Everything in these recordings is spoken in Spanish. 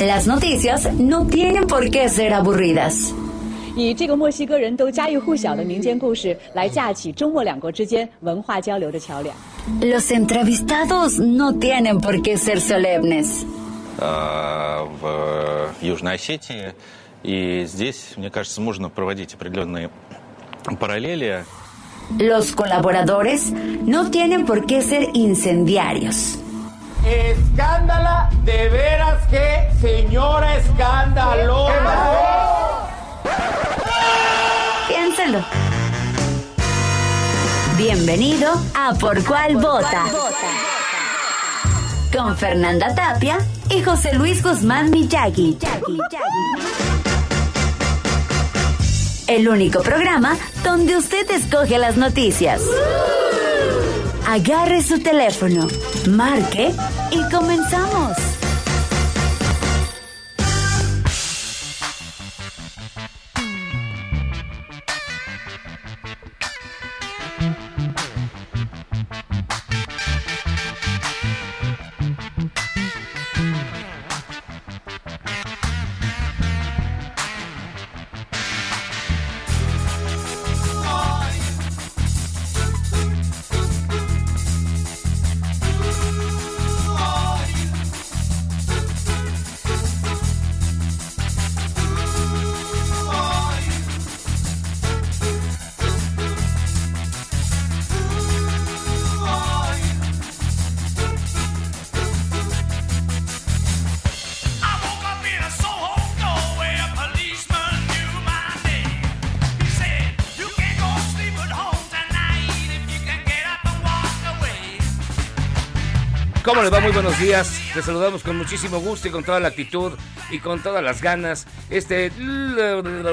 Las noticias no tienen por qué ser aburridas. 以这个墨西哥人都家喻户晓的民间故事来架起中墨两国之间文化交流的桥梁。 Los entrevistados no tienen por qué ser solemnes. э, в Южной Осетии. И здесь, мне кажется, можно проводить определенные параллели. Los colaboradores no tienen por qué ser incendiarios. Escándala, de veras que señora escandalosa. Piénselo. Bienvenido a Por Cuál Vota. Con Fernanda Tapia y José Luis Guzmán Miyagi. El único programa donde usted escoge las noticias. Agarre su teléfono, marque y comenzamos. ¿Cómo les va? Muy buenos días. Les saludamos con muchísimo gusto y con toda la actitud y con todas las ganas. Este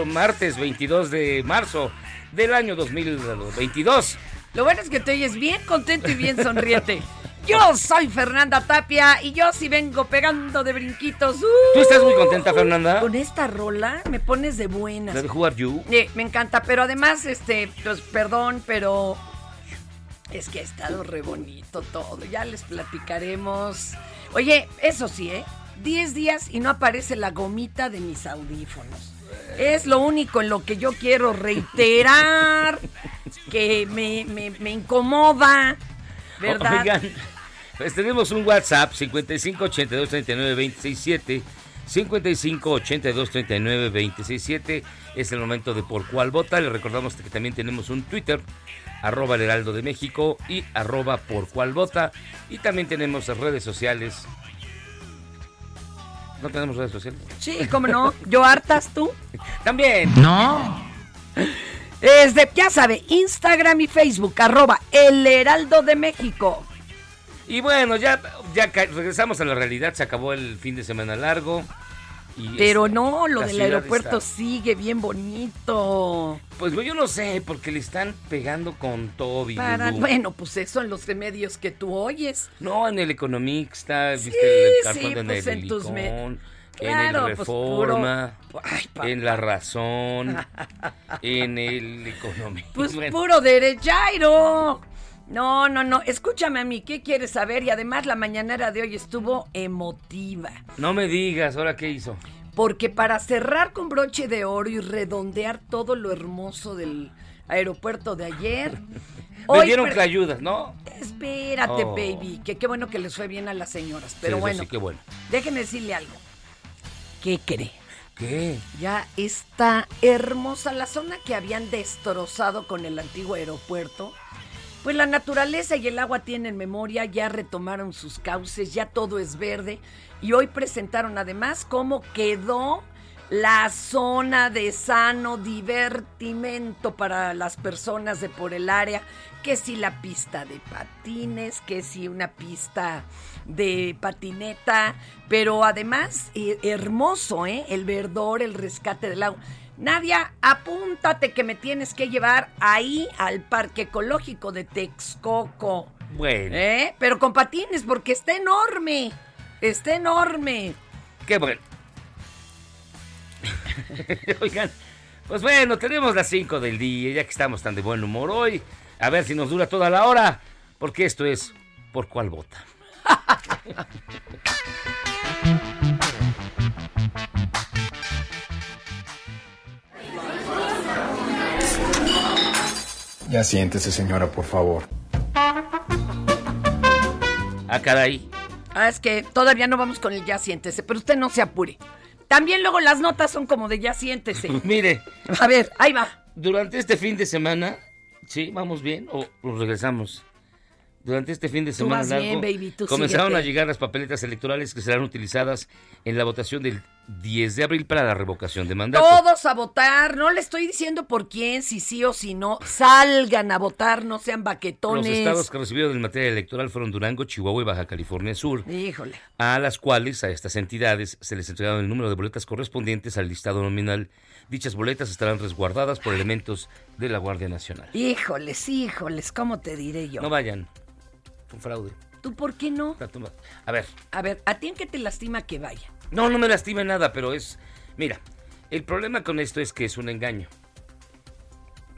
martes 22 de marzo del año 2022. Lo bueno es que te oyes bien contento y bien sonriente. Yo soy Fernanda Tapia y yo sí vengo pegando de brinquitos. ¡Uh! ¿Tú estás muy contenta, Fernanda? Con esta rola me pones de buenas. Who are you? Eh, me encanta, pero además, este, pues perdón, pero es que ha estado re bonito todo. Ya les platicaremos. Oye, eso sí, ¿eh? 10 días y no aparece la gomita de mis audífonos. Es lo único en lo que yo quiero reiterar que me, me- me incomoda, ¿verdad? Oigan, pues tenemos un WhatsApp 55 82 39 267 55 82 39 267 es el momento de por cuál vota. Le recordamos que también tenemos un Twitter arroba el heraldo de México y arroba por cuál vota y también tenemos redes sociales. ¿No tenemos redes sociales? Sí, cómo no. Yo hartas tú. También. No. Desde, ya sabe, Instagram y Facebook, arroba El Heraldo de México. Y bueno, ya, ya regresamos a la realidad. Se acabó el fin de semana largo. Y Pero no, lo del aeropuerto está- sigue bien bonito. Pues yo no sé, porque le están pegando con todo. y Para, bueno, pues eso son los remedios que tú oyes. No, en el Economista, Sí, viste el cartón sí, de pues en tus me- en Claro, el pues, puro- Reforma, Ay, papá. en La Razón, en el Economista. Pues Bueno, puro derechairo. No, no, no. Escúchame a mí, ¿qué quieres saber? Y además la mañanera de hoy estuvo emotiva. no me digas, ¿ahora qué hizo? Porque para cerrar con broche de oro y redondear todo lo hermoso del aeropuerto de ayer. Me hoy dieron pre- clayudas, ¿no? Espérate, Oh. baby, que qué bueno que les fue bien a las señoras. Pero Sí, bueno, sí, qué bueno. déjeme decirle algo. ¿Qué cree? ¿Qué? Ya está hermosa la zona que habían destrozado con el antiguo aeropuerto. Pues la naturaleza y el agua tienen memoria, ya retomaron sus cauces, ya todo es verde. Y hoy presentaron además cómo quedó la zona de sano divertimento para las personas de por el área, que si la pista de patines, que si una pista de patineta, pero además eh, hermoso, ¿eh? El verdor, el rescate del agua. Nadia, apúntate que me tienes que llevar ahí al Parque Ecológico de Texcoco. Bueno, ¿Eh? Pero con patines, porque está enorme. Está enorme. qué bueno. Oigan, pues bueno, tenemos las 5 del día, ya que estamos tan de buen humor hoy. A ver si nos dura toda la hora, porque esto es ¿Por cuál vota? Ya siéntese, señora, por favor. Ah, caray. Ah, es que todavía no vamos con el ya siéntese, pero usted no se apure. También luego las notas son como de ya siéntese. Mire, A ver, ahí va. durante este fin de semana, ¿sí? ¿Vamos bien o nos regresamos? Durante este fin de Tú semana vas largo, bien, baby, tú comenzaron síguete. a llegar las papeletas electorales que serán utilizadas en la votación del 10 de abril para la revocación de mandato. Todos a votar. No le estoy diciendo por quién, si sí o si no. Salgan a votar, no sean Los baquetones. estados que recibieron en materia electoral fueron Durango, Chihuahua y Baja California Sur, Híjole. a las cuales a estas entidades se les entregaron el número de boletas correspondientes al listado nominal. Dichas boletas estarán resguardadas por elementos de la Guardia Nacional. Híjoles, híjoles, ¿cómo te diré yo? No vayan. Un fraude. ¿Tú por qué no? A ver, A ver, ¿a ti en qué te lastima que vaya? No, no me lastima nada, pero es... Mira, el problema con esto es que es un engaño.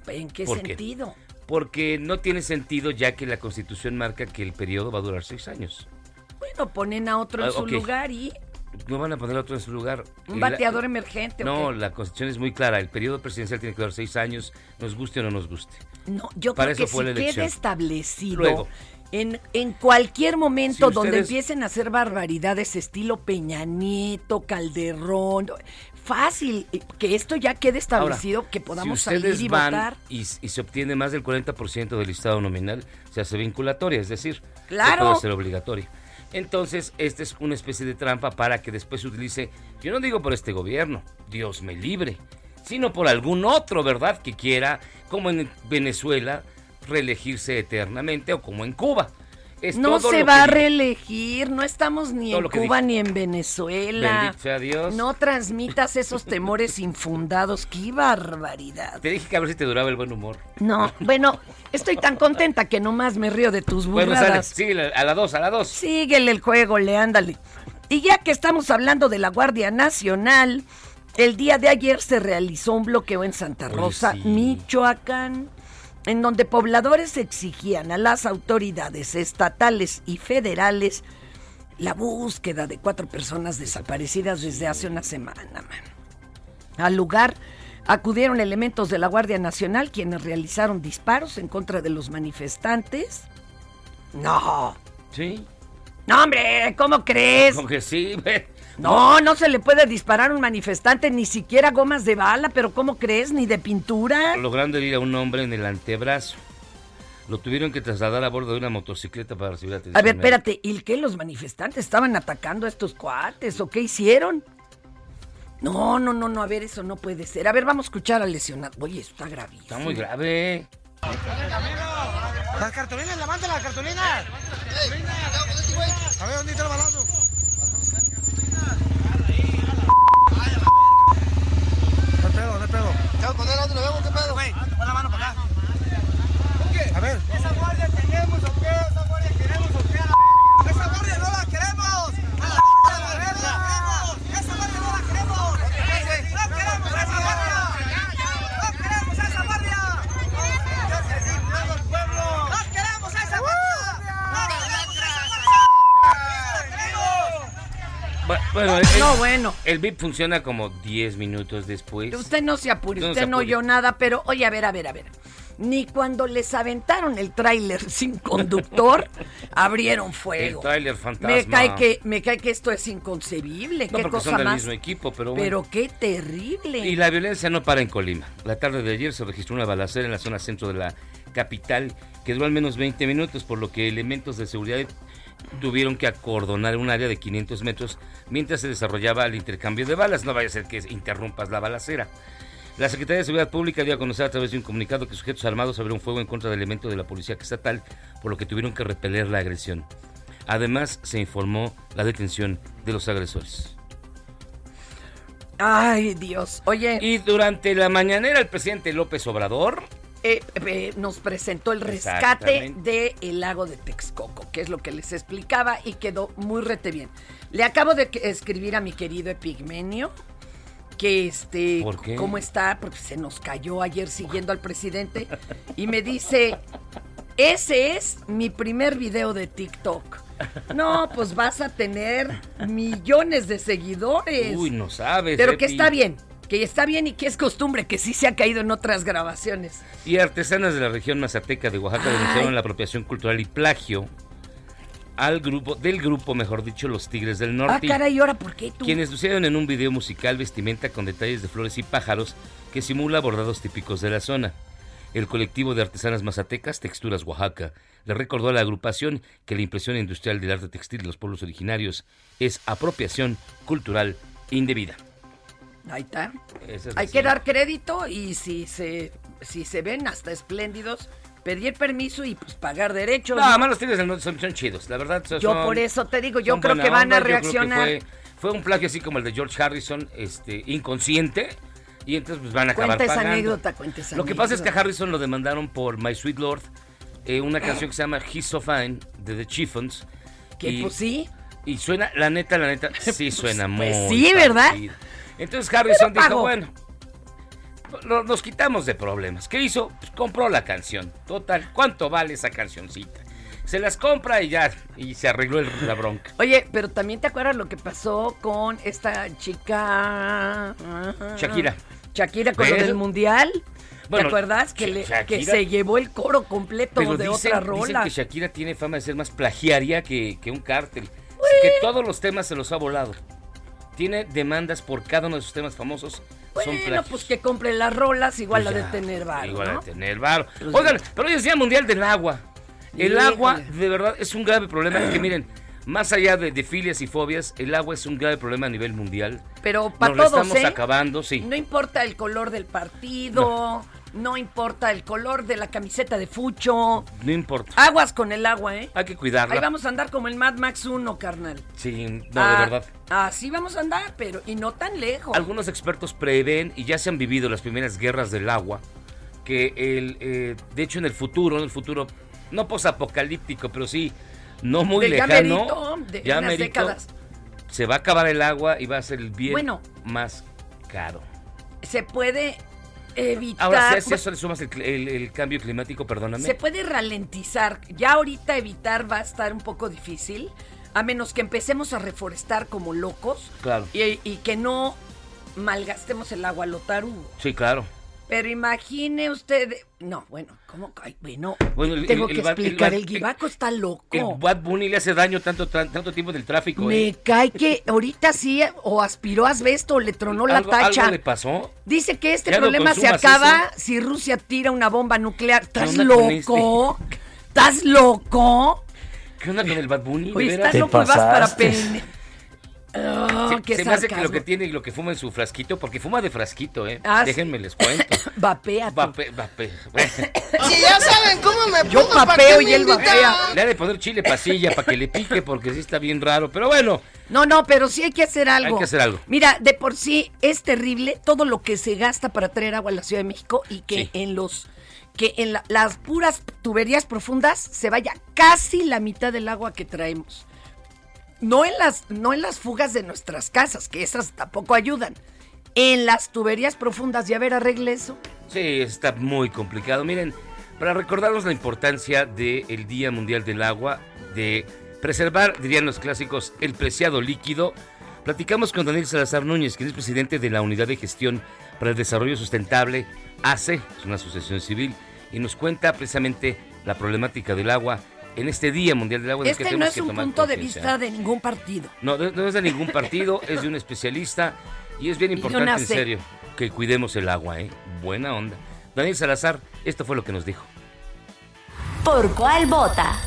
¿En qué ¿Por qué? sentido? Porque no tiene sentido ya que la Constitución marca que el periodo va a durar seis años. Bueno, ponen a otro en Ah, su lugar y No van a poner otro en su lugar. un Y la- bateador emergente. ¿o No, la Constitución es muy clara. El periodo presidencial tiene que durar seis años, nos guste o no nos guste. No, yo Para creo eso que fue si la queda elección. establecido Luego. En, en cualquier momento Si donde ustedes- empiecen a hacer barbaridades estilo Peña Nieto, Calderón, fácil, que esto ya quede establecido, Ahora, que podamos si salir y van votar. Y, y se obtiene más del 40% del listado nominal, se hace vinculatoria, es decir, Claro. se puede hacer obligatoria. Entonces, esta es una especie de trampa para que después se utilice, yo no digo por este gobierno, Dios me libre, sino por algún otro, ¿verdad? Que quiera, como en Venezuela, reelegirse eternamente o como en Cuba. Es No se va a reelegir, no estamos ni Todo en Cuba ni en Venezuela. Bendito sea Dios. No transmitas esos temores infundados, qué barbaridad. Te dije que a ver si te duraba el buen humor. No, bueno, estoy tan contenta que nomás me río de tus Bueno, sale, síguele, a la dos, a la dos. Síguele el juego, le ándale. Y ya que estamos hablando de la Guardia Nacional, el día de ayer se realizó un bloqueo en Santa Oye, Rosa, sí. Michoacán, en donde pobladores exigían a las autoridades estatales y federales la búsqueda de cuatro personas desaparecidas desde hace una semana. man. Al lugar acudieron elementos de la Guardia Nacional quienes realizaron disparos en contra de los manifestantes. No, Sí, no, hombre, ¿cómo crees? como que sí, ve. No, no se le puede disparar a un manifestante, ni siquiera gomas de bala, pero ¿cómo crees? Ni de pintura. logrando herir a un hombre en el antebrazo. Lo tuvieron que trasladar a bordo de una motocicleta para recibir atención. A ver, espérate, ¿y qué? ¿Los manifestantes estaban atacando a estos cuates o qué hicieron? No, no, no, no, a ver, eso no puede ser. A ver, vamos a escuchar al lesionado. Oye, eso está gravísimo. Está muy grave. Las cartulinas, levanta las cartulinas. A ver, ¿dónde está el balazo? No hay pedo, no hay ¿Dónde lo vemos? ¿Qué pedo? Güey, pon la mano para acá. A ver. ¿Esa guardia queremos o qué? ¿Esa guardia queremos o qué? ¡Esa guardia no la queremos! ¡A la guardia la queremos! ¡Esa guardia no la queremos! ¡No queremos esa guardia! ¡No queremos esa guardia! ¡No queremos esa guardia! Bu- Bueno, el, No, bueno. el VIP funciona como 10 minutos después. Usted no se apure, usted no oyó nada, pero oye, a ver, a ver, a ver. Ni cuando les aventaron el tráiler sin conductor, abrieron El fuego. tráiler fantasma. Me cae que me cae que esto es inconcebible, No, qué porque cosa son del más. mismo equipo, pero bueno. Pero qué terrible. Y la violencia no para en Colima. La tarde de ayer se registró una balacera en la zona centro de la capital que duró al menos 20 minutos, por lo que elementos de seguridad tuvieron que acordonar un área de 500 metros mientras se desarrollaba el intercambio de balas. No vaya a ser que interrumpas la balacera. La Secretaría de Seguridad Pública dio a conocer a través de un comunicado que sujetos armados abrieron fuego en contra del elemento de la policía estatal, por lo que tuvieron que repeler la agresión. Además, se informó la detención de los agresores. Ay, Dios. Oye, Y durante la mañanera, el presidente López Obrador eh, eh, nos presentó el rescate del lago de Texcoco, que es lo que les explicaba y quedó muy rete bien. Le acabo de escribir a mi querido Epigmenio que este ¿Por qué? cómo está porque se nos cayó ayer siguiendo al presidente y me dice ese es mi primer video de TikTok. No, pues vas a tener millones de seguidores. Uy, no sabes. Pero que está bien, que está bien y que es costumbre, que sí se ha caído en otras grabaciones. Y artesanas de la región mazateca de Oaxaca denunciaron la apropiación cultural y plagio al grupo, del grupo, mejor dicho, los Tigres del Ah, Norte. caray, ¿y ahora por qué tú? Quienes lucieron en un video musical vestimenta con detalles de flores y pájaros que simula bordados típicos de la zona. El colectivo de artesanas mazatecas, Texturas Oaxaca, le recordó a la agrupación que la impresión industrial del arte textil de los pueblos originarios es apropiación cultural indebida. Ahí está. Es Hay que dar crédito y si se, si se ven hasta espléndidos, pedir permiso y pues pagar derechos. No, además los Tigres del Norte son, son chidos, la verdad. son- Yo por eso te digo, yo creo que van a onda, reaccionar. Fue, fue un plagio así como el de George Harrison, este, inconsciente, y entonces pues van a acabar Cuenta pagando. anécdota, cuenta esa Lo que pasa es que a. Harrison lo demandaron por My Sweet Lord, eh, una canción que se llama He's So Fine, de The Chiffons. Que pues sí. Y suena, la neta, la neta, sí suena muy pues sí, ¿verdad? Entonces Harrison dijo, pago. bueno, lo- nos quitamos de problemas. ¿Qué hizo? Pues compró la canción. Total, ¿cuánto vale esa cancioncita? Se las compra y ya, y se arregló el- la bronca. Oye, pero también te acuerdas lo que pasó con esta chica. Shakira. Shakira con lo ¿Ves? del mundial. Bueno, ¿Te acuerdas? Que, le- Shakira- que se llevó el coro completo Pero de dicen, otra dicen rola. que Shakira tiene fama de ser más plagiaria que, que un cártel. Que todos los temas se los ha volado. Tiene demandas por cada uno de sus temas famosos. son Bueno, plagios. pues que compre las rolas, igual Pues la ya, de tener varo, Igual ¿no? de tener varo. Pues Oigan, pero hoy es Día Mundial del Agua. El agua, de verdad, es un grave problema. que miren, más allá de, de filias y fobias, el agua es un grave problema a nivel mundial. Pero para Nos lo todos, estamos ¿eh? acabando, sí. No importa el color del partido, no. Importa el color de la camiseta de Fucho. No importa. Aguas con el agua, ¿eh? Hay que cuidarla. Ahí vamos a andar como el Mad Max 1, carnal. Sí, no, Ah, de verdad. Así vamos a andar, pero y no tan lejos. Algunos expertos prevén, y ya se han vivido las primeras guerras del agua, que el, eh, de hecho en el futuro, en el futuro, no posapocalíptico, pero sí no muy De ya lejano, merito, de ya unas merito, décadas. se va a acabar el agua y va a ser el bien Bueno. más caro. Se puede evitar. Ahora, si a eso le sumas el, cl- el- el cambio climático, perdóname. Se puede ralentizar. Ya ahorita evitar va a estar un poco difícil, a menos que empecemos a reforestar como locos Claro. y, y que no malgastemos el agua lo tarugo. Sí, claro. Pero imagine usted. No, bueno, ¿cómo? Ay, bueno, Bueno, el- tengo el- que el el explicar. El, guibaco está loco. El Bad Bunny le hace daño tanto, tan- tanto tiempo del tráfico. Me ¿eh? cae que ahorita sí, o aspiró asbesto, o le tronó la ¿Algo, tacha. algo le pasó? Dice que este problema se acaba eso. si Rusia tira una bomba nuclear. ¿Estás con este? loco? ¿Estás loco? ¿Qué onda con el Bad Bunny? ¿De Oye, estás loco y vas para pene. Oh, Se, qué se me hace que lo que tiene y lo que fuma en su frasquito, porque fuma de frasquito, ¿eh? Ah, sí. Déjenme les cuento. Vapea. Vape, vape. Si ya saben cómo me Yo pongo, ¿para papeo qué y él vapea. Le ha de poner chile pasilla para que le pique, porque sí está bien raro. Pero bueno, No, no, pero sí hay que hacer algo. Hay que hacer algo. Mira, de por sí es terrible todo lo que se gasta para traer agua a la Ciudad de México y que Sí. en los que en la- las puras tuberías profundas se vaya casi la mitad del agua que traemos. No en las no en las fugas de nuestras casas, que esas tampoco ayudan. En las tuberías profundas, ya ver, arregle eso. sí, está muy complicado. Miren, para recordarnos la importancia del Día Mundial del Agua, de preservar, dirían los clásicos, el preciado líquido, platicamos con Daniel Salazar Núñez, quien es presidente de la Unidad de Gestión para el Desarrollo Sustentable, ACE, es una asociación civil, y nos cuenta precisamente la problemática del agua en este Día Mundial del Agua. del que Este no es que un punto de vista de ningún partido. No, no es de ningún partido, es de un especialista y es bien importante, en serio, que cuidemos el agua, ¿eh? Buena onda. Daniel Salazar, esto fue lo que nos dijo. ¿Por cuál vota?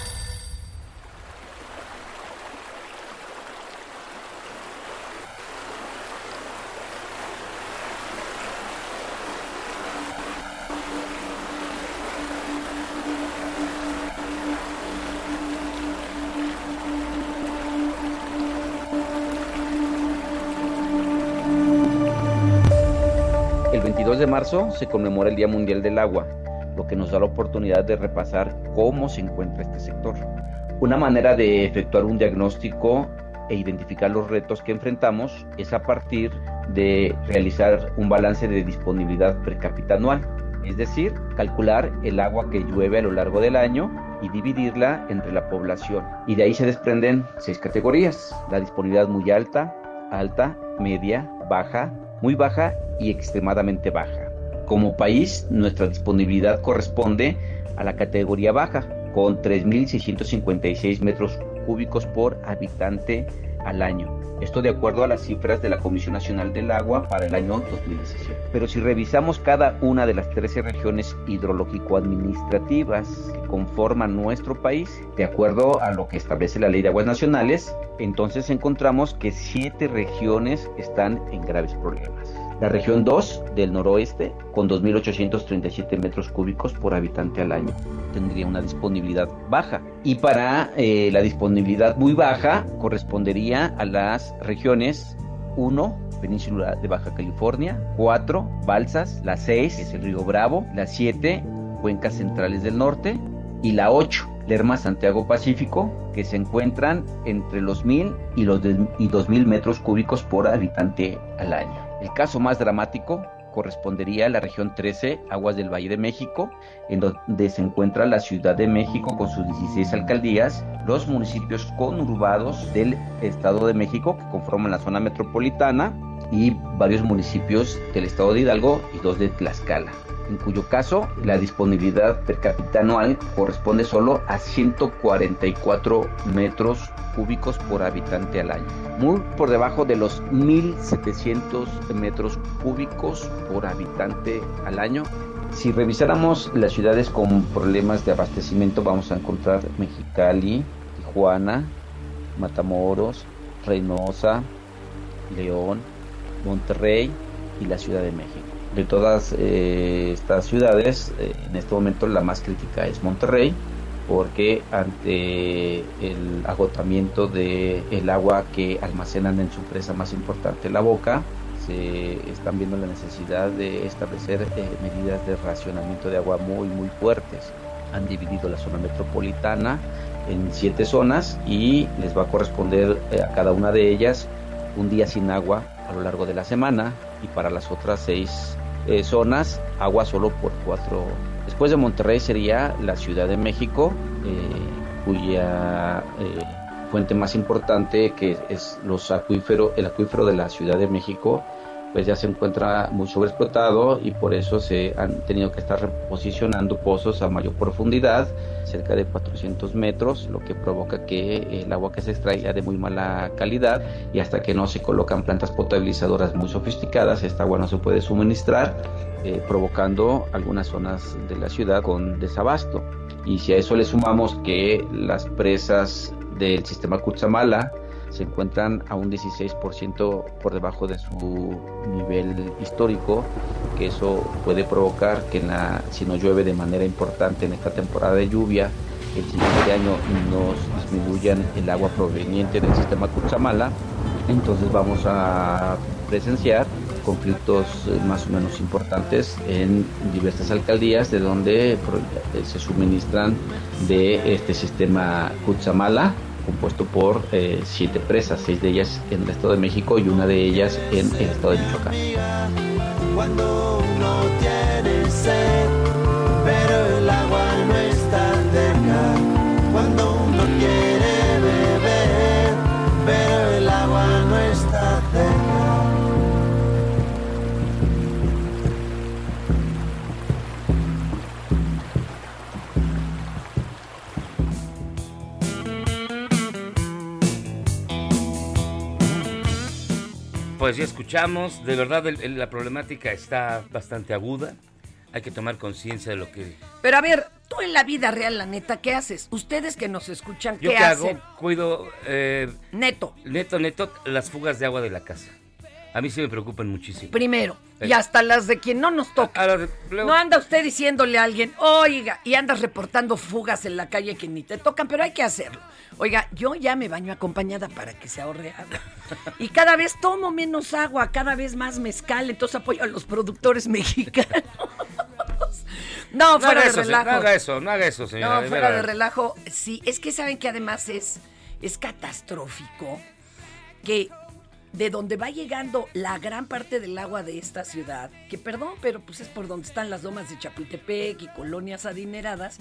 Marzo se conmemora el Día Mundial del Agua, lo que nos da la oportunidad de repasar cómo se encuentra este sector. Una manera de efectuar un diagnóstico e identificar los retos que enfrentamos es a partir de realizar un balance de disponibilidad per cápita anual, es decir, calcular el agua que llueve a lo largo del año y dividirla entre la población. Y de ahí se desprenden seis categorías, la disponibilidad muy alta, alta, media, baja, muy baja y extremadamente baja. Como país, nuestra disponibilidad corresponde a la categoría baja, con 3.656 metros cúbicos por habitante al año. Esto de acuerdo a las cifras de la Comisión Nacional del Agua para el año 2017. Pero si revisamos cada una de las 13 regiones hidrológico-administrativas que conforman nuestro país, de acuerdo a lo que establece la Ley de Aguas Nacionales, entonces encontramos que 7 regiones están en graves problemas. La región 2 del noroeste, con 2.837 metros cúbicos por habitante al año, tendría una disponibilidad baja. Y para eh, la disponibilidad muy baja, correspondería a las regiones 1, Península de Baja California, 4, Balsas, la 6, es el río Bravo, la 7, Cuencas Centrales del Norte, y la 8, Lerma Santiago Pacífico, que se encuentran entre los 1.000 y los de- y 2.000 metros cúbicos por habitante al año. El caso más dramático correspondería a la región 13, Aguas del Valle de México, en donde se encuentra la Ciudad de México con sus 16 alcaldías, los municipios conurbados del Estado de México que conforman la zona metropolitana y varios municipios del Estado de Hidalgo y dos de Tlaxcala en cuyo caso la disponibilidad per cápita anual corresponde solo a 144 metros cúbicos por habitante al año, muy por debajo de los 1.700 metros cúbicos por habitante al año. Si revisáramos las ciudades con problemas de abastecimiento, vamos a encontrar Mexicali, Tijuana, Matamoros, Reynosa, León, Monterrey y la Ciudad de México. De todas eh, estas ciudades, eh, en este momento la más crítica es Monterrey, porque ante el agotamiento del el agua que almacenan en su presa más importante, la boca, se están viendo la necesidad de establecer eh, medidas de racionamiento de agua muy, muy fuertes. Han dividido la zona metropolitana en siete zonas y les va a corresponder a cada una de ellas un día sin agua a lo largo de la semana y para las otras seis eh, zonas agua solo por cuatro. Después de Monterrey sería la Ciudad de México, eh, cuya eh, fuente más importante que es los acuíferos, el acuífero de la Ciudad de México, pues ya se encuentra muy sobreexplotado y por eso se han tenido que estar reposicionando pozos a mayor profundidad, cerca de 400 metros, lo que provoca que el agua que se extrae sea de muy mala calidad y hasta que no se colocan plantas potabilizadoras muy sofisticadas, esta agua no se puede suministrar, eh, provocando algunas zonas de la ciudad con desabasto. Y si a eso le sumamos que las presas del sistema Cutzamala se encuentran a un 16% por debajo de su nivel histórico, que eso puede provocar que si no llueve de manera importante en esta temporada de lluvia, el siguiente año nos disminuyan el agua proveniente del sistema Cutzamala, entonces vamos a presenciar conflictos eh, más o menos importantes en diversas alcaldías de donde eh, se suministran de este sistema Cutzamala compuesto por eh, siete presas, seis de ellas en el Estado de México y una de ellas en el Estado de Michoacán. Pues ya escuchamos, de verdad el- el- la problemática está bastante aguda. Hay que tomar conciencia de lo que Pero a ver, tú en la vida real, la neta, ¿qué haces? Ustedes que nos escuchan, yo ¿qué que hacen? hago, cuido eh, Neto. neto, neto las fugas de agua de la casa. A mí sí me preocupan muchísimo. Primero. Eh. Y hasta las de quien no nos toca. De- luego- No anda usted diciéndole a alguien, oiga, y andas reportando fugas en la calle que ni te tocan, pero hay que hacerlo. Oiga, yo ya me baño acompañada para que se ahorre agua. Y cada vez tomo menos agua, cada vez más mezcal, entonces apoyo a los productores mexicanos. No, fuera de eso, relajo. no haga eso, no haga eso, señora. No, fuera de relajo. Sí, es que saben que además es, es catastrófico que de donde va llegando la gran parte del agua de esta ciudad, que perdón, pero pues es por donde están las lomas de Chapultepec y colonias adineradas,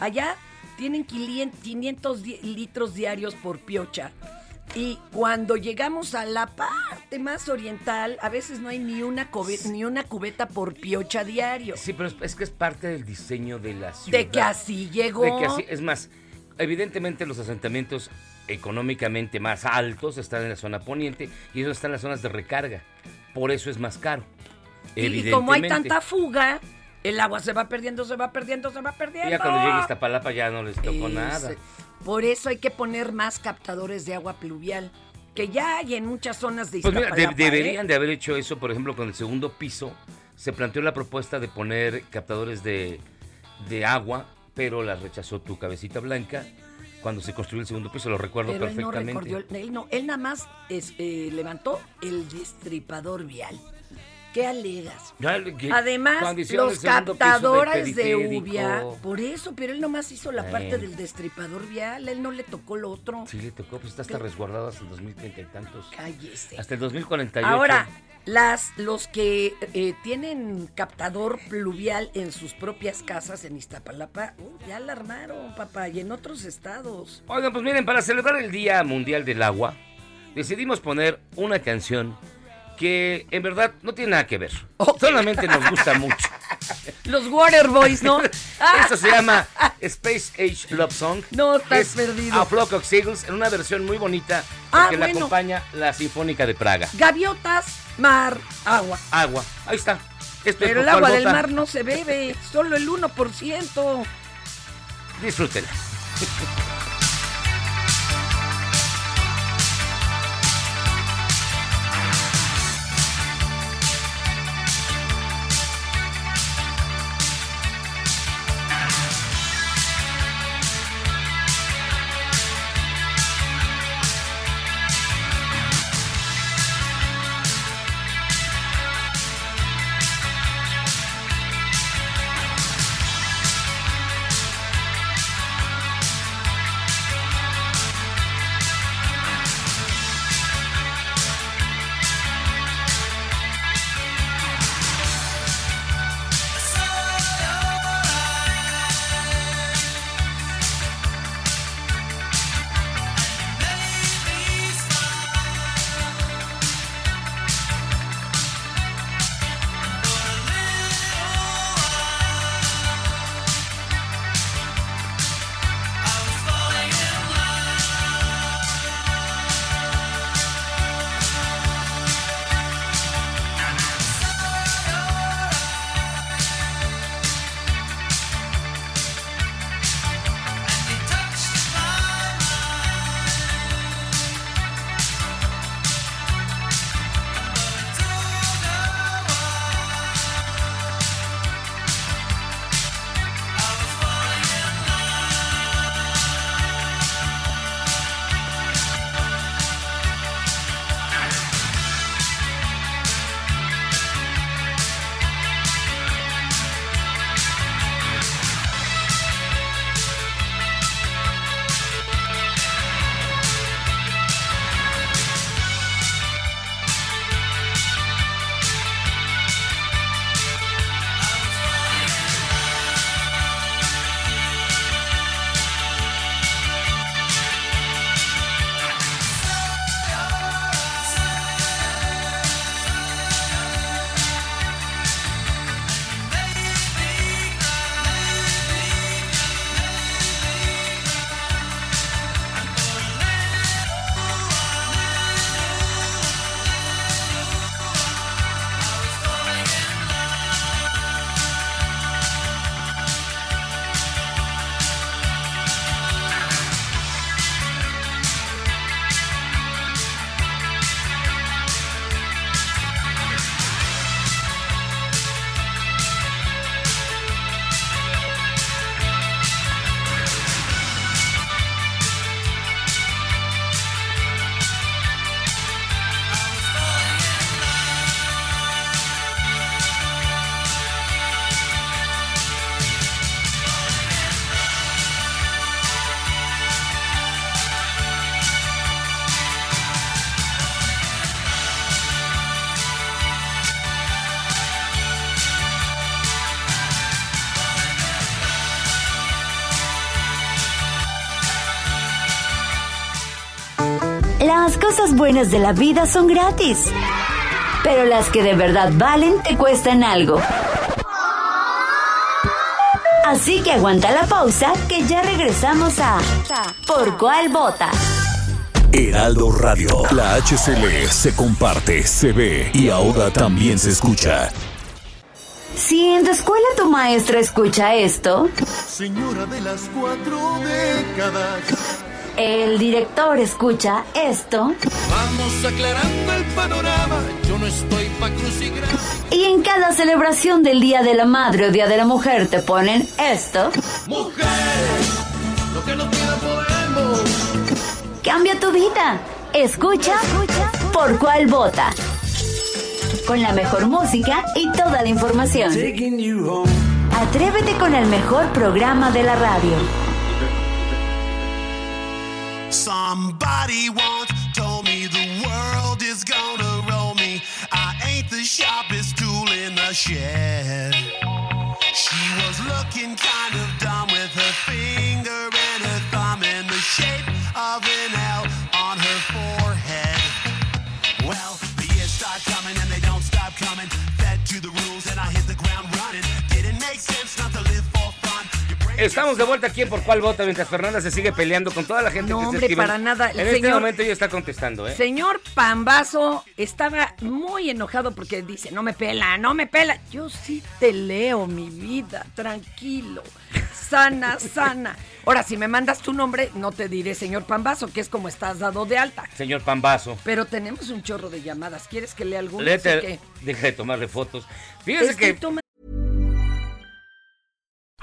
allá tienen 500 di- litros diarios por piocha. Y cuando llegamos a la parte más oriental, a veces no hay ni una, cobe- ni una cubeta por piocha diario. Sí, pero es, es que es parte del diseño de la ciudad. De que así llegó. De que así, es más, evidentemente los asentamientos económicamente más altos están en la zona poniente y eso están en las zonas de recarga. Por eso es más caro. Y como hay tanta fuga, el agua se va perdiendo, se va perdiendo, se va perdiendo. Y ya cuando llegue Iztapalapa ya no les tocó Es- nada. Por eso hay que poner más captadores de agua pluvial, que ya hay en muchas zonas de Pues mira, de- Iztapalapa. ¿eh? deberían de haber hecho eso, por ejemplo, con el segundo piso. Se planteó la propuesta de poner captadores de, de agua, pero la rechazó tu cabecita blanca cuando se construyó el segundo piso, lo recuerdo Pero él no perfectamente. recordó, él no, él nada más es, eh, levantó el destripador vial. ¿Qué alegas? Que- Además, los captadores de periférico. Ubia, por eso, pero él nomás hizo la parte del destripador vial, él no le tocó lo otro. Sí, le tocó, pues está hasta resguardado hasta el 2030 y tantos. Cállese. Hasta el 2048. Ahora, las, los que eh, tienen captador pluvial en sus propias casas en Iztapalapa, uh, ya la armaron, papá, y en otros estados. Oigan, pues miren, para celebrar el Día Mundial del Agua, decidimos poner una canción que en verdad no tiene nada que ver. Solamente nos gusta mucho. Los Waterboys, ¿no? Esto se llama Space Age Love Song. No, estás Es perdido. A Flock of Seagulls en una versión muy bonita Ah, que la bueno. acompaña la Sinfónica de Praga. Gaviotas, mar, agua. Agua, ahí está. Esto es Pero el agua del mar no se bebe, solo el 1%. Disfrútenla. cosas buenas de la vida son gratis. Pero las que de verdad valen te cuestan algo. Así que aguanta la pausa que ya regresamos a Por cuál vota. Heraldo Radio. La HCL se comparte, se ve y ahora también se escucha. Si en tu escuela tu maestra escucha esto, Señora de las cuatro décadas. El director escucha esto, Vamos aclarando el panorama. Yo no estoy pa' crucigrama. y en cada celebración del Día de la Madre o Día de la Mujer te ponen esto, Mujeres, lo que no pidan podemos. cambia tu vida. Escucha por cuál vota. Con la mejor música y toda la información. Atrévete con el mejor programa de la radio. Somebody once told me the world is gonna roll me. I ain't the sharpest tool in the shed. She was looking kind of dumb with her finger and her thumb in the shape of an Estamos de vuelta aquí en Por Cuál Vota mientras Fernanda se sigue peleando con toda la gente No, que hombre, para nada. El En este momento ella está contestando, ¿eh? Señor Pambazo estaba muy enojado porque dice, no me pela, no me pela. Yo sí te leo, mi vida, tranquilo, sana, sana. Ahora, si me mandas tu nombre, no te diré señor Pambazo, que es como estás dado de alta. Señor Pambazo. Pero tenemos un chorro de llamadas. ¿Quieres que lea algunas o Léete, deja de tomarle fotos. Fíjese que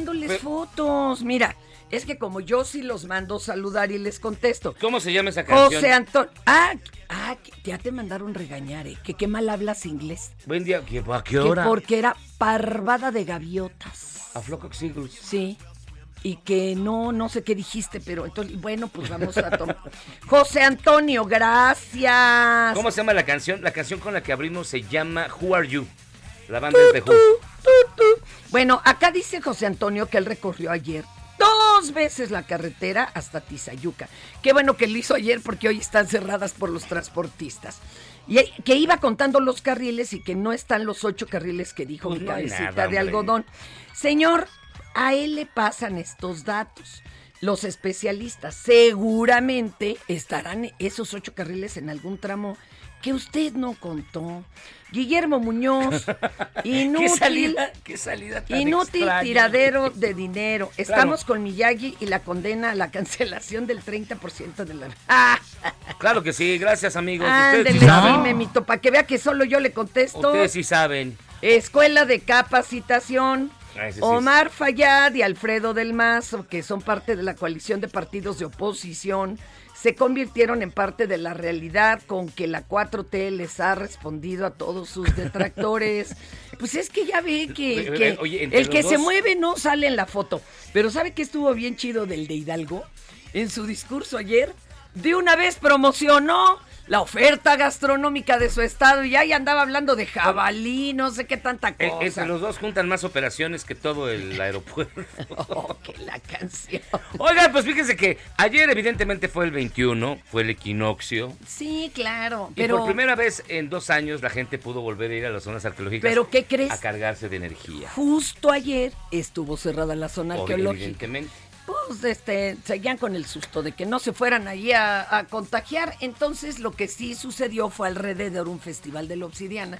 Dándoles fotos. Mira, es que como yo sí los mando saludar y les contesto. ¿Cómo se llama esa canción? José Antonio. Ah, ah, ya te mandaron regañar, ¿eh? Que qué mal hablas inglés. Buen día. ¿Qué- ¿A qué Que hora? porque era parvada de gaviotas. A Flock. Sí. Y que no, no sé qué dijiste, pero entonces, bueno, pues vamos a tomar. José Antonio, gracias. ¿Cómo se llama la canción? La canción con la que abrimos se llama Who Are You? La banda es de Who. Bueno, acá dice José Antonio que él recorrió ayer dos veces la carretera hasta Tizayuca. Qué bueno que lo hizo ayer porque hoy están cerradas por los transportistas. Y que iba contando los carriles y que no están los ocho carriles que dijo Pues mi hay cabecita nada, de algodón. Señor, a él le pasan estos datos. Los especialistas seguramente estarán esos ocho carriles en algún tramo que usted no contó. Guillermo Muñoz, inútil. ¿Qué salida, qué salida tan Inútil extraña. tiradero de dinero. Estamos con Miyagi y la condena a la cancelación del 30% de la... ¡Ah! Claro que sí, gracias amigos. Ustedes Ándele, sí saben. dime, mito, para que vea que solo yo le contesto. Ustedes sí saben. Escuela de Capacitación. Ah, sí Omar Fayad y Alfredo del Mazo, que son parte de la coalición de partidos de oposición, se convirtieron en parte de la realidad con que la 4T les ha respondido a todos sus detractores. pues es que ya ve que, oye, el que se mueve no sale en la foto. Pero ¿sabe qué estuvo bien chido del de Hidalgo? En su discurso ayer, de una vez promocionó la oferta gastronómica de su estado y ahí andaba hablando de jabalí, no sé qué tanta Eh, cosa. entre los dos juntan más operaciones que todo el aeropuerto. Oh, que la canción. Oigan, pues fíjense que ayer evidentemente fue el 21, fue el equinoccio. Sí, claro, Y pero por primera vez en dos años la gente pudo volver a ir a las zonas arqueológicas. ¿Pero qué crees? A cargarse de energía. justo ayer estuvo cerrada la zona Obvio, arqueológica. Evidentemente. Pues este, seguían con el susto de que no se fueran allí a, a contagiar. Entonces lo que sí sucedió fue alrededor un festival de la obsidiana.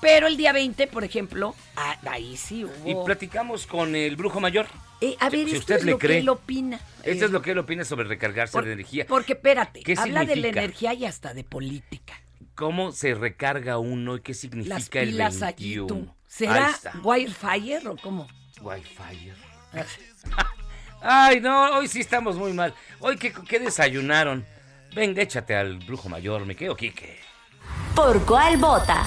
Pero el día 20, por ejemplo, ah, ahí sí hubo... Y platicamos con el brujo mayor. Eh, a ver, si esto usted es le lo cree. que él opina. Esto Eh, es lo que él opina sobre recargarse por- de energía. Porque espérate, ¿Qué habla de la significa? energía y hasta de política. ¿Cómo se recarga uno y qué significa Las el pilas allí 21? tú. Ahí ¿Será está. Wildfire o cómo? Wi-Fi. Ay, no, hoy sí estamos muy mal. Hoy, ¿qué, qué desayunaron? Venga, échate al brujo mayor, me quedo Quique. ¿Por cuál vota?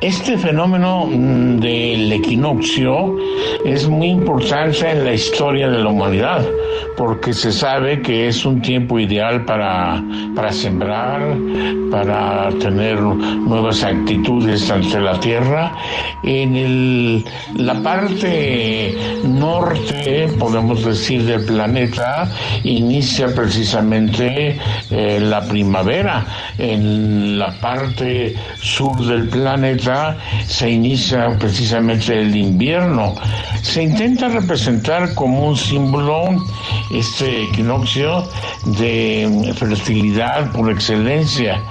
Este fenómeno mm, del equinoccio es muy importante en la historia de la humanidad porque se sabe que es un tiempo ideal para, para sembrar, para tener nuevas actitudes ante la tierra. En el, la parte norte, podemos decir, del planeta, inicia precisamente eh, la primavera. En la parte sur del planeta se inicia precisamente el invierno. Se intenta representar como un símbolo este equinoccio de fertilidad por excelencia,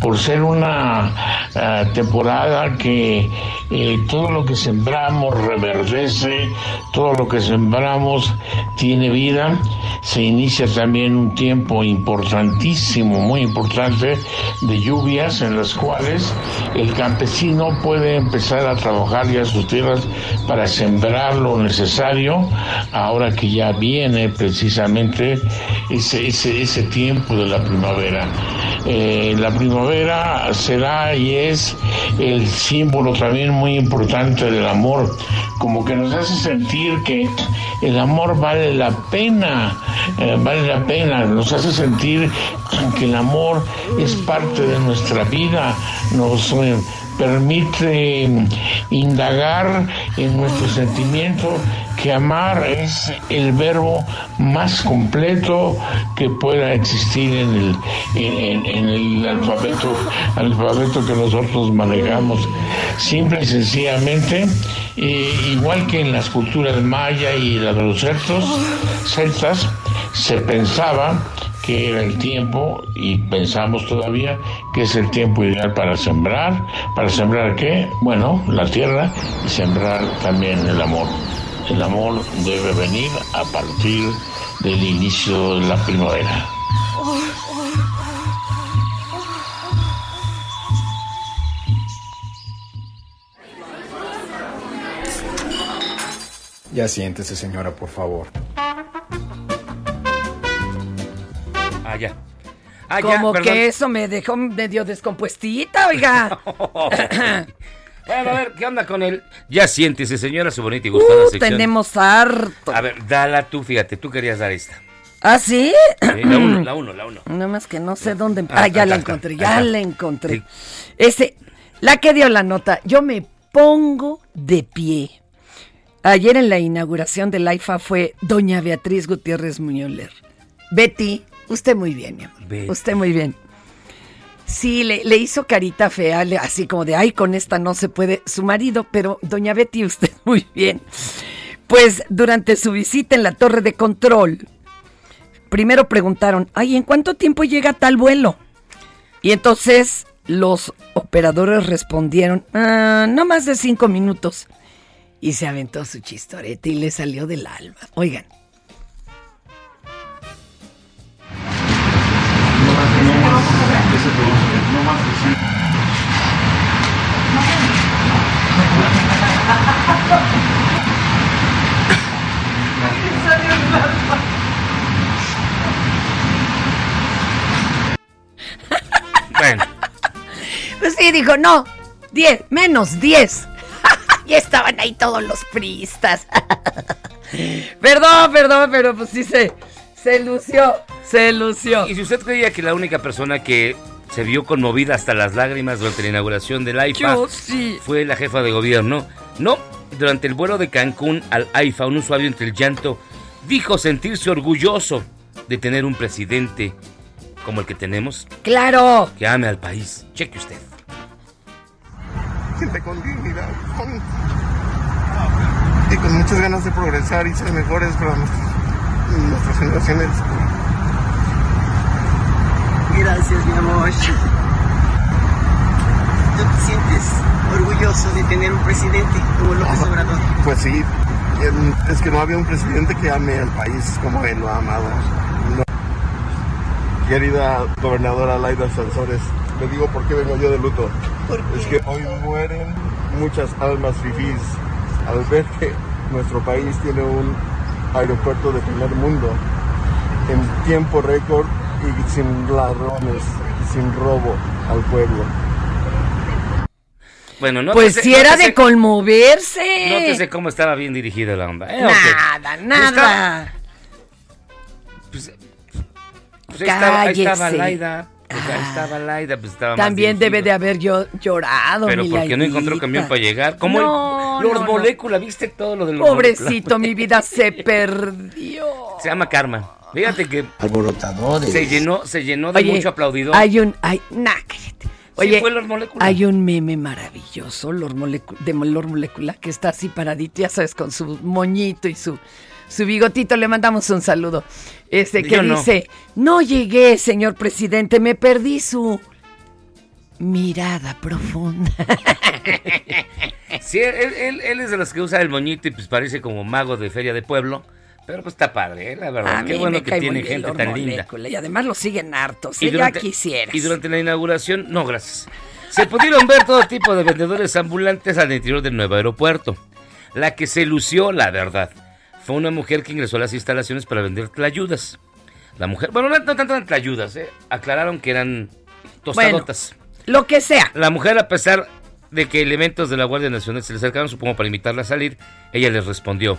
por ser una ah, temporada que eh, todo lo que sembramos reverdece, todo lo que sembramos tiene vida. Se inicia también un tiempo importantísimo, muy importante, de lluvias en las cuales el campesino puede empezar a trabajar ya sus tierras para sembrar lo necesario, ahora que ya viene precisamente ese, ese, ese tiempo de la primavera. Eh, la primavera será y es el símbolo también muy importante del amor, como que nos hace sentir que el amor vale la pena, eh, vale la pena, nos hace sentir que el amor es parte de nuestra vida, nos eh, permite indagar en nuestro sentimiento que amar es el verbo más completo que pueda existir en el, en, el alfabeto, alfabeto que nosotros manejamos. Simple y sencillamente, eh, igual que en las culturas maya y las de los celtas, se pensaba que era el tiempo y pensamos todavía que es el tiempo ideal para sembrar. ¿Para sembrar qué? Bueno, la tierra y sembrar también el amor. El amor debe venir a partir del inicio de la primavera. Ya siéntese, señora, por favor. Ah, ya. Ah, ya, Como que eso me dejó medio descompuestita, oiga. Bueno, a ver, ¿qué onda con él? Ya siéntese, señora, su bonita y gustada Uh, sección. tenemos harto. A ver, dala tú, fíjate, tú querías dar esta. ¿Ah, sí? Sí, la uno, la uno, la uno. Nada más que no sé dónde. Ah, Ah, ya la está, encontré, ya la encontré. Ese, la que dio la nota, yo me pongo de pie. Ayer en la inauguración del AIFA fue doña Beatriz Gutiérrez Muñoler. Betty, usted muy bien, mi amor. Usted muy bien. Sí, le, le hizo carita fea, le- así como de, ay, con esta no se puede, su marido, pero doña Betty, usted muy bien. Pues durante su visita en la torre de control, primero preguntaron, ay, ¿en cuánto tiempo llega tal vuelo? Y entonces los operadores respondieron, "Ah, no más de cinco minutos. Y se aventó su chistorete y le salió del alma. Oigan. Bueno, Pues sí, dijo, no, 10, menos 10. ya estaban ahí todos los priistas. perdón, perdón, pero pues sí se, se lució, se lució. y si usted creía que la única persona que se vio conmovida hasta las lágrimas durante la inauguración del AIFA Yo sí. fue la jefa de gobierno, no, durante el vuelo de Cancún al AIFA, un usuario entre el llanto dijo sentirse orgulloso de tener un presidente como el que tenemos, Claro. que ame al país. Cheque usted. gente con dignidad con- y con muchas ganas de progresar y ser mejores para nuestros- nuestras generaciones. Gracias, mi amor. ¿Tú te sientes orgulloso de tener un presidente como López Obrador? Pues sí, es que no había un presidente que ame al país como él lo ha amado. No. Querida gobernadora Laida Sansores, le digo por qué vengo yo de luto. Es que hoy mueren muchas almas fifís al ver que nuestro país tiene un aeropuerto de primer mundo en tiempo récord y sin ladrones, y sin robo al pueblo. Bueno, no Pues si era de conmoverse. Nótese cómo estaba bien dirigida la onda. ¿eh? Nada, Ok. nada. Pues, pues ahí, estaba, ahí estaba. Laida. Pues ahí estaba Laida, pues estaba más También debe de haber yo llorado, Pero mi porque no encontró camión para llegar. ¿Cómo No, el, Lord no, no. Molécula? ¿Viste todo lo del Lord Pobrecito, mi vida se perdió. Se llama Karma. Fíjate que Alborotadores. se llenó, se llenó de Oye, mucho aplaudidor. Hay un, hay, nah, cállate. Oye, fue Lord Molécula. hay un meme maravilloso Lord Molecu- de Lord Molécula que está así paradito, ya sabes, con su moñito y su, su bigotito. Le mandamos un saludo. Este que Yo no. dice, no llegué, señor presidente, me perdí su mirada profunda. Sí, él, él- él es de los que usa el moñito y pues parece como mago de feria de pueblo. Pero pues está padre, ¿eh? la verdad. A Qué bueno que tiene gente tan linda. Y además lo siguen hartos. Y ¿eh? durante, ya quisieras. y durante la inauguración, no, gracias. Se pudieron ver todo tipo de vendedores ambulantes al interior del nuevo aeropuerto. La que se lució, la verdad, fue una mujer que ingresó a las instalaciones para vender tlayudas. La mujer, bueno, no, no tanto eran tlayudas, ¿eh? aclararon que eran tostadotas. Lo que sea. La mujer, a pesar de que elementos de la Guardia Nacional se le acercaron, supongo, para invitarla a salir, ella les respondió.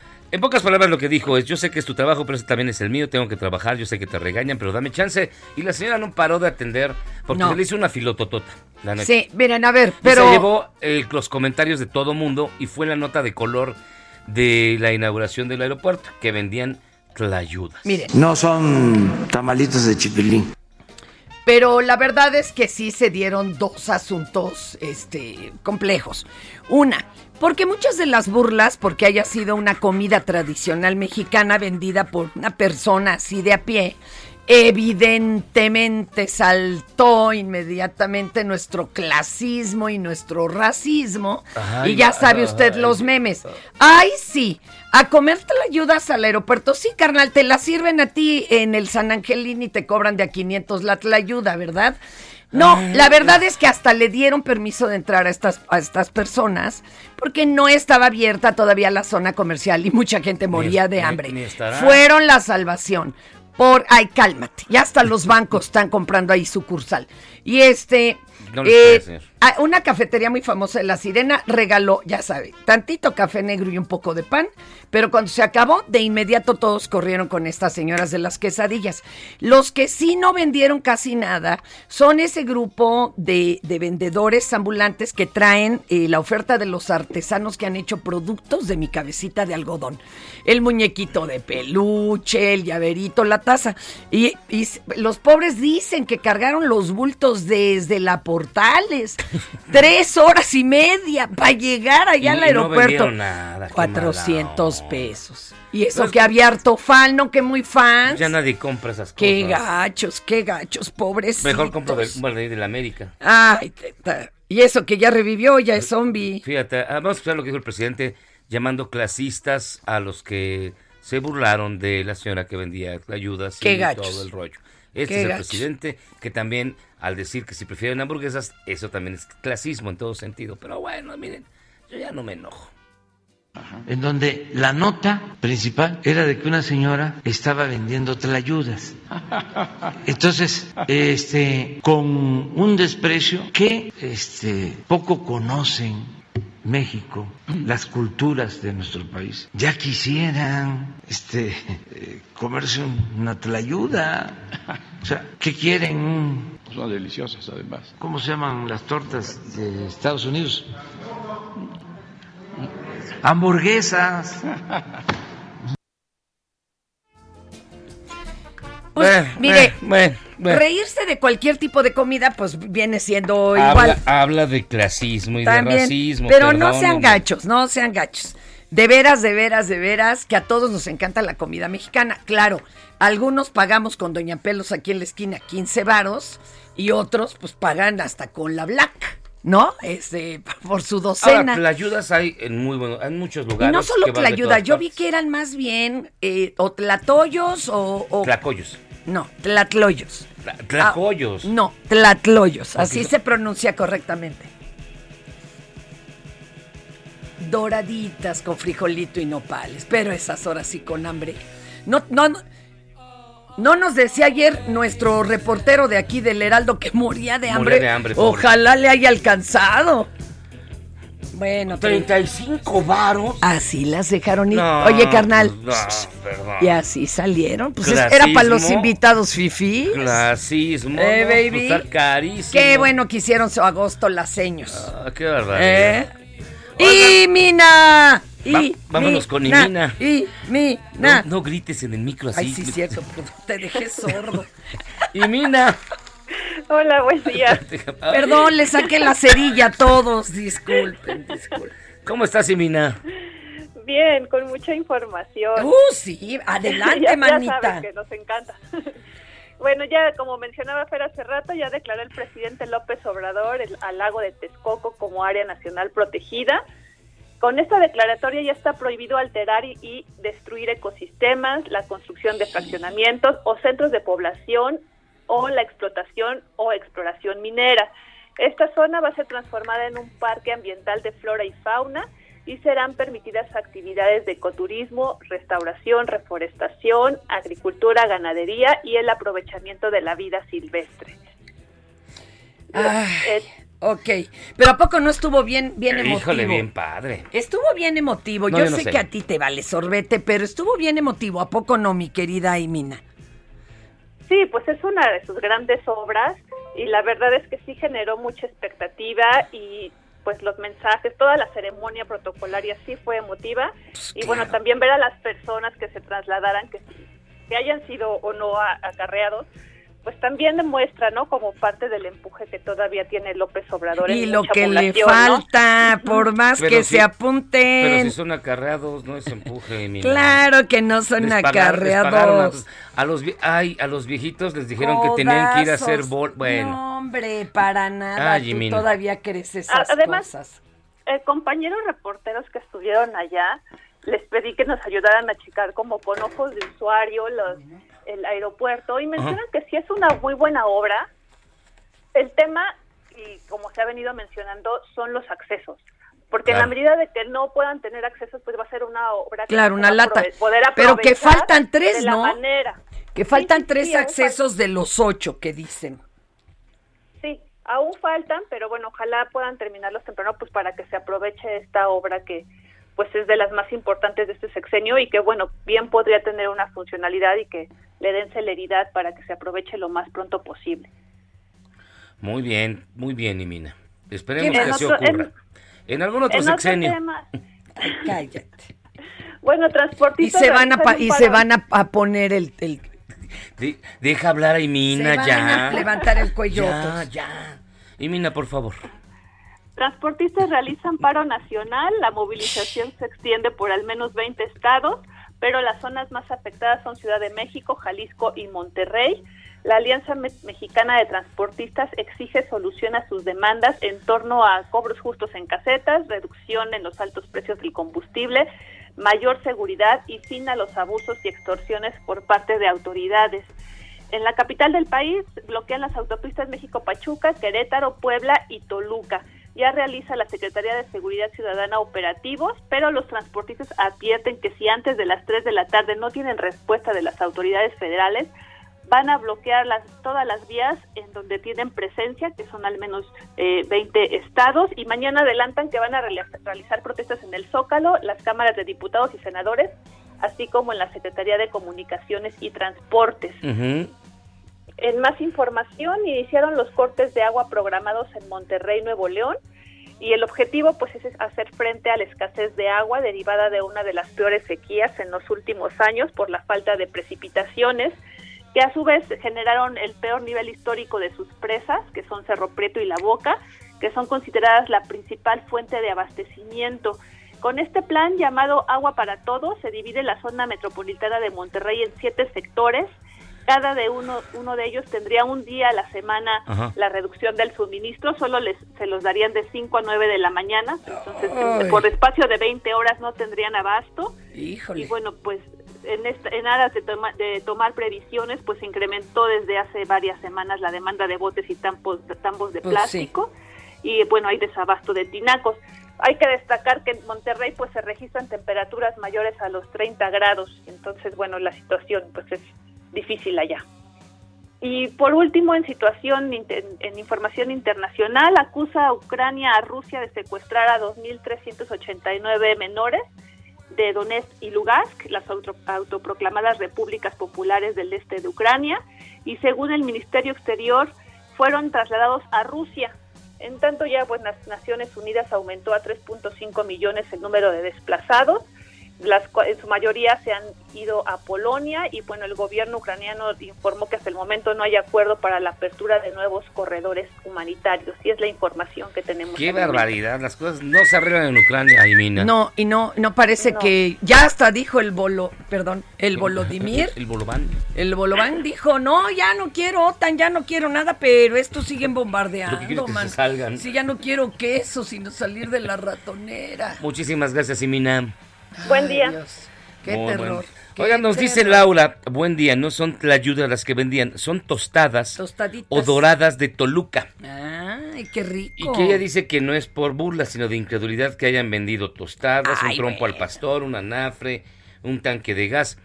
en pocas palabras lo que dijo es, yo sé que es tu trabajo, pero ese también es el mío, tengo que trabajar, yo sé que te regañan, pero dame chance. Y la señora no paró de atender porque No. se le hizo una filototota. La neta. Sí, miren, a ver, Y pero... se llevó eh, los comentarios de todo mundo y fue la nota de color de la inauguración del aeropuerto, que vendían tlayudas. Miren. No son tamalitos de chipilín. Pero la verdad es que sí se dieron dos asuntos este, complejos. Una, porque muchas de las burlas, porque haya sido una comida tradicional mexicana vendida por una persona así de a pie, evidentemente saltó inmediatamente nuestro clasismo y nuestro racismo. Ay, y ya sabe usted ay. los memes. ¡Ay, sí! A comerte la ayudas al aeropuerto. Sí, carnal, te la sirven a ti en el San Angelín y te cobran de a 500 la ayuda, ¿verdad? No, la verdad es que hasta le dieron permiso de entrar a estas, a estas personas porque no estaba abierta todavía la zona comercial y mucha gente moría de hambre. ni. Fueron la salvación. Por, ay, cálmate. Ya hasta los bancos están comprando ahí sucursal. Y este, No les eh, puede ser. Ah, Una cafetería muy famosa de La Sirena regaló, ya sabe, tantito café negro y un poco de pan, pero cuando se acabó, de inmediato todos corrieron con estas señoras de las quesadillas. Los que sí no vendieron casi nada son ese grupo de, de vendedores ambulantes que traen eh, la oferta de los artesanos que han hecho productos de mi cabecita de algodón. El muñequito de peluche, el llaverito, la taza. Y, y los pobres dicen que cargaron los bultos desde la Portales. Tres horas y media para llegar allá Y- al no aeropuerto. vendieron nada, qué 400 pesos. Y eso Pues que había harto fan, no que muy fans. Ya nadie compra esas cosas. Qué gachos, qué gachos, pobres. Mejor compro del, bueno, de la América. Ay, y eso que ya revivió, ya es zombie. Fíjate, ah, vamos a escuchar lo que dijo el presidente llamando clasistas a los que se burlaron de la señora que vendía ayudas Qué y gachos. todo el rollo. Este Qué es el presidente que también al decir que si prefieren hamburguesas, eso también es clasismo en todo sentido. Pero bueno, miren, yo ya no me enojo. en donde la nota principal era de que una señora estaba vendiendo tlayudas. Entonces, este, con un desprecio que este, poco conocen México, las culturas de nuestro país. Ya quisieran este, eh, comerse una tlayuda. O sea, ¿qué quieren? Son deliciosas además. ¿Cómo se llaman las tortas de Estados Unidos? Hamburguesas. Pues, mire, bueno, Bueno. reírse de cualquier tipo de comida, pues viene siendo Habla, igual. habla de clasismo y de También. racismo. pero no sean gachos, no sean gachos. De veras, de veras, de veras, que a todos nos encanta la comida mexicana. Claro, algunos pagamos con Doña Pelos aquí en la esquina 15 varos y otros pues pagan hasta con la black, ¿no? Este, por su docena. Ahora, tlayudas hay en muy bueno, en muchos y lugares. no solo que van de tlayuda, todas yo vi que eran más bien eh, o tlatoyos o... o- Tlacoyos. no, tlatloyos. Tla- Tlacoyos. Ah, no, tlatloyos, así se pronuncia correctamente. Doraditas con frijolito y nopales, pero esas horas sí con hambre. No, no, no, no nos decía ayer nuestro reportero de aquí del Heraldo que moría de hambre. Moría de hambre, pobre. Ojalá le haya alcanzado. Bueno, 35 varos. Así las dejaron ir. No, Oye, carnal. no, perdón. Y así salieron. Pues es- era para los invitados fifi. Clasismo. Eh, baby. pues, está carísimo. Qué bueno que hicieron su agosto laseños. Ah, qué barbaridad. ¿Eh? ¡Y Mina! Y Va- vámonos con Mina, Imina. Y No, Mina. no grites en el micro así. Ay, sí, cierto, te dejé sordo. Y Mina. Hola, buen día. Perdón, le saqué la cerilla a todos. Disculpen, disculpen. ¿Cómo estás, Imina? Bien, con mucha información. Uh, sí, adelante, ya, ya manita. sabes que nos encanta. Bueno, ya como mencionaba Fer hace rato, ya declaró el presidente López Obrador el, al lago de Texcoco como área nacional protegida. Con esta declaratoria ya está prohibido alterar y, y destruir ecosistemas, la construcción de fraccionamientos o centros de población o la explotación o exploración minera. Esta zona va a ser transformada en un parque ambiental de flora y fauna y serán permitidas actividades de ecoturismo, restauración, reforestación, agricultura, ganadería y el aprovechamiento de la vida silvestre. Ay, Eh, ok, pero ¿a poco no estuvo bien, bien emotivo? Híjole, bien padre. Estuvo bien emotivo. No, yo, yo no sé, sé. que a ti te vale sorbete, pero estuvo bien emotivo. ¿A poco no, mi querida Imina? Sí, pues es una de sus grandes obras y la verdad es que sí generó mucha expectativa y pues los mensajes, toda la ceremonia protocolaria sí fue emotiva. Y bueno, también ver a las personas que se trasladaran, que, que hayan sido o no acarreados, pues también demuestra, ¿no? Como parte del empuje que todavía tiene López Obrador. en Y lo mucha que le falta, por más Pero que se apunten. Pero si son acarreados, no es empuje, Imina. Claro que no son Les acarreados. a, a los ay, a los viejitos les dijeron que tenían que ir a hacer bol. Bueno, No, hombre, para nada. Ay, Tú Jimena. todavía crees esas además, cosas. eh, compañeros reporteros que estuvieron allá, les pedí que nos ayudaran a checar como con ojos de usuario los, el aeropuerto y mencionan que sí es una muy buena obra. El tema, y como se ha venido mencionando, son los accesos. Porque en la medida de que no puedan tener accesos, pues va a ser una obra que Claro, una lata. poder Pero que aprovechar faltan tres, de la ¿no? manera. Que faltan sí, tres sí, accesos de los ocho que dicen. Sí, aún faltan, pero bueno, ojalá puedan terminarlos temprano pues para que se aproveche esta obra que pues es de las más importantes de este sexenio y que bueno, bien podría tener una funcionalidad y que le den celeridad para que se aproveche lo más pronto posible. muy bien, muy bien, Imina. Esperemos que se otro- ocurra. en- En, algún otro en otro sexenio. Ay, cállate. bueno, Y transportistas se van a, y se van a, a poner el, el- De- deja hablar a Imina se van ya. a levantar el cuello. Ya, ya. Imina, por favor. Transportistas realizan paro nacional, la movilización se extiende por al menos 20 estados, pero las zonas más afectadas son Ciudad de México, Jalisco y Monterrey. La Alianza Me- Mexicana de Transportistas exige solución a sus demandas en torno a cobros justos en casetas, reducción en los altos precios del combustible, mayor seguridad y fin a los abusos y extorsiones por parte de autoridades. En la capital del país bloquean las autopistas México-Pachuca, Querétaro, Puebla y Toluca. Ya realiza la Secretaría de Seguridad Ciudadana operativos, pero los transportistas advierten que si antes de las 3 de la tarde no tienen respuesta de las autoridades federales, van a bloquear las, todas las vías en donde tienen presencia, que son al menos eh, 20 estados, y mañana adelantan que van a reali- realizar protestas en el Zócalo, las cámaras de diputados y senadores, así como en la Secretaría de Comunicaciones y Transportes. En más información, iniciaron los cortes de agua programados en Monterrey, Nuevo León, y el objetivo pues es hacer frente a la escasez de agua derivada de una de las peores sequías en los últimos años por la falta de precipitaciones que a su vez generaron el peor nivel histórico de sus presas, que son Cerro Prieto y La Boca, que son consideradas la principal fuente de abastecimiento. Con este plan llamado Agua para Todos se divide la zona metropolitana de Monterrey en siete sectores. Cada de uno, uno de ellos tendría un día a la semana Ajá. la reducción del suministro, solo les, se los darían de 5 a 9 de la mañana, entonces Ay. por espacio de 20 horas no tendrían abasto. Híjole. Y bueno, pues en, esta, en aras de, toma- de tomar previsiones, pues se incrementó desde hace varias semanas la demanda de botes y tampos, tambos de Pues sí. plástico y bueno, hay desabasto de tinacos. Hay que destacar que en Monterrey pues se registran temperaturas mayores a los 30 grados, entonces bueno, la situación pues es difícil allá. Y por último, en situación, en información internacional, acusa a Ucrania a Rusia de secuestrar a 2.389 menores de Donetsk y Lugansk, las auto- autoproclamadas repúblicas populares del este de Ucrania, y según el Ministerio Exterior, fueron trasladados a Rusia. En tanto, ya pues, Naciones Unidas aumentó a 3.5 millones el número de desplazados, las, en su mayoría se han ido a Polonia y bueno, el gobierno ucraniano informó que hasta el momento no hay acuerdo para la apertura de nuevos corredores humanitarios y es la información que tenemos. Qué momento. barbaridad, las cosas no se arreglan en Ucrania, Aimina. No, y no, no parece No. que ya hasta dijo el bolo, perdón, el Volodimir. El Bolobán. El Bolobán dijo, no, ya no quiero OTAN, ya no quiero nada, pero estos siguen bombardeando, quiero es que man. se salgan. Sí, ya no quiero queso, sino salir de la ratonera. Muchísimas gracias, Imina. Buen día. Qué Muy terror. bueno. qué Oigan, nos dice. Laura, buen día, no son tlayudas las que vendían, son tostadas Tostaditas. o doradas de Toluca. Ay, qué rico. Y que ella dice que no es por burla, sino de incredulidad que hayan vendido tostadas, Ay, un trompo al pastor, un anafre, un tanque de gas.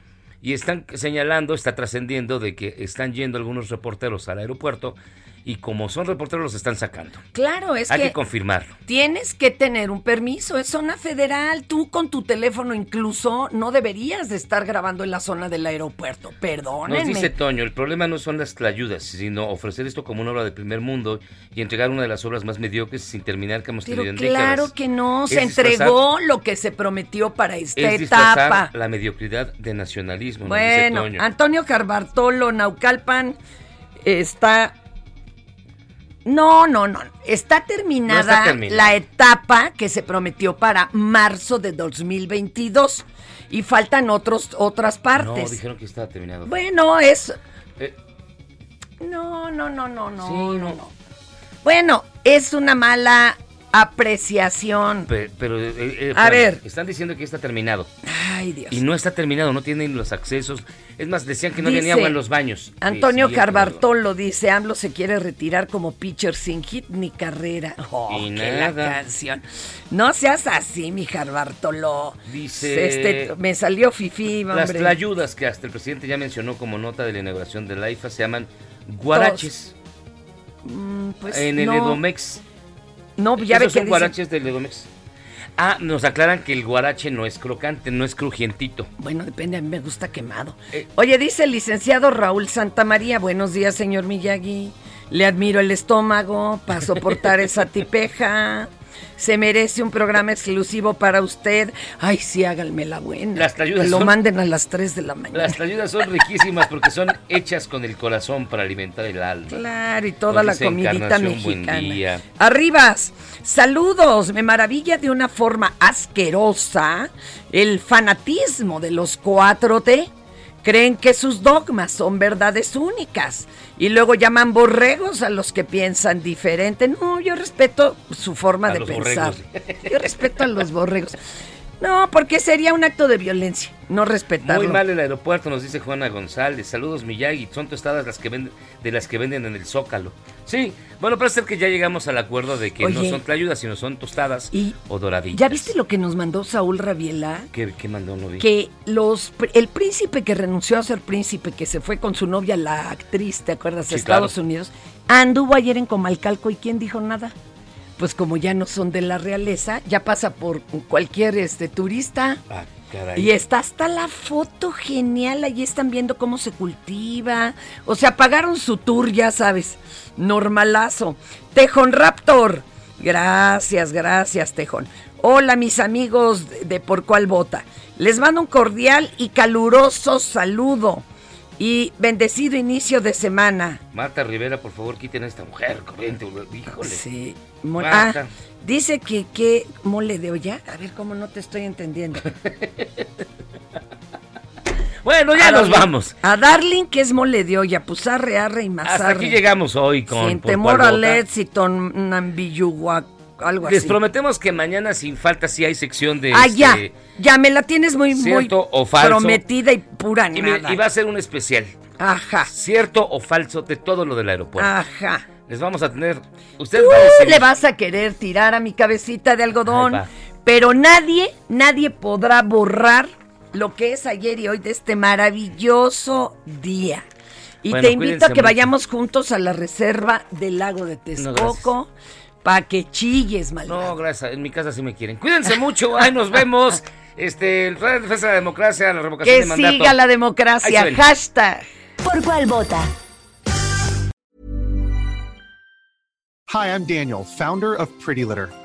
Y están señalando, está trascendiendo de que están yendo algunos reporteros al aeropuerto y como son reporteros los están sacando. Claro, es Hay que, que confirmarlo. tienes que tener un permiso, es zona federal. Tú con tu teléfono incluso no deberías de estar grabando en la zona del aeropuerto. Perdónenme. Nos dice Toño, el problema no son las tlayudas, sino ofrecer esto como una obra de primer mundo y entregar una de las obras más mediocres sin terminar que hemos Pero tenido en claro décadas. que no, se entregó lo que se prometió para esta Es etapa. la mediocridad de nacionalismo, nos dice Bueno, Toño. Antonio Carbartolo, Naucalpan, está... No, no, no. Está terminada, No está terminada. la etapa que se prometió para marzo de 2022 y faltan otros, otras No, partes. dijeron que estaba terminado. bueno, es... Eh, No, no, no, no, no, Sí, no, no. no. Bueno, es una mala apreciación. pe- pero, eh, eh, A espérame, ver. Están diciendo que está terminado. Ay, Dios. Y no está terminado, no tienen los accesos. Es más, decían que no había ni Dice agua en los baños. Antonio Sí, sí, Carbartolo dice, AMLO se quiere retirar como pitcher sin hit ni carrera. Oh, Y qué la nada. canción. No seas así, mi Carbartolo. Dice- Este, me salió fifí, Las tlayudas que hasta el presidente ya mencionó como nota de la inauguración de la IFA se llaman guaraches. Mm, pues en el. Edomex. No, ya ve que son guaraches del Edomex. Ah, nos aclaran que el guarache no es crocante, no es crujientito. Bueno, depende, a mí me gusta quemado. Eh. Oye, dice el licenciado Raúl Santamaría, buenos días, señor Miyagi. Le admiro el estómago para soportar esa tipeja. Se merece un programa exclusivo para usted. Ay, sí, háganme la buena. Las tlayudas Lo son- manden a las 3 de la mañana. Las tlayudas son riquísimas porque son hechas con el corazón para alimentar el alma. Claro, y toda la comidita buen mexicana. día. Arribas, saludos. Me maravilla de una forma asquerosa el fanatismo de los 4T. Creen que sus dogmas son verdades únicas y luego llaman borregos a los que piensan diferente. No, yo respeto su forma A de pensar. borregos. Yo respeto a los borregos. No, porque sería un acto de violencia, no respetarlo. Muy mal el aeropuerto, nos dice Juana González. Saludos, Miyagi. Son tostadas las que venden, de las que venden en el Zócalo. Sí, bueno, parece ser que ya llegamos al acuerdo de que no son tlayudas, sino son tostadas Y- o doraditas. ¿Ya viste lo que nos mandó Saúl Rabiela? ¿Qué, qué mandó? No vi. que los el príncipe que renunció a ser príncipe, que se fue con su novia, la actriz, ¿te acuerdas? Sí, a Estados claro. Unidos, anduvo ayer en Comalcalco y ¿quién dijo nada? Pues como ya no son de la realeza, ya pasa por cualquier este turista. Ah, caray. Y está hasta la foto genial, allí están viendo cómo se cultiva. O sea, pagaron su tour, ya sabes, normalazo. Tejón Raptor, gracias, gracias Tejón. Hola mis amigos de de Por Cuál Vota, les mando un cordial y caluroso saludo. Y bendecido inicio de semana. Marta Rivera, por favor, quiten a esta mujer corriente. Híjole. Sí. Mo- Marta. ah, dice que qué mole de olla. A ver cómo no te estoy entendiendo. Bueno, ya A nos Darling- vamos. A Darling, que es mole de olla, pues arre, arre y más Hasta aquí llegamos hoy con Sin temor Cuál a Vota. Algo Les así. prometemos que mañana sin falta sí hay sección de Ah, ya, este, ya me la tienes muy, muy cierto o falso. prometida y pura y, me- nada. y va a ser un especial. Ajá. Cierto o falso de todo lo del aeropuerto. Ajá. Les vamos a tener. Usted Tú va a decidir. le vas a querer tirar a mi cabecita de algodón, pero nadie, nadie podrá borrar lo que es ayer y hoy de este maravilloso día. Y Bueno, te invito a que mucho. vayamos juntos a la reserva del lago de Texcoco para que chilles, mal. No, gracias. En mi casa sí me quieren. Cuídense mucho. Ay, nos vemos. Este, el de Defensa de la Democracia, la revocación Que de mandato. siga la Ahí democracia. Hashtag. ¿Por cuál vota? Hi, I'm Daniel, founder of Pretty Litter.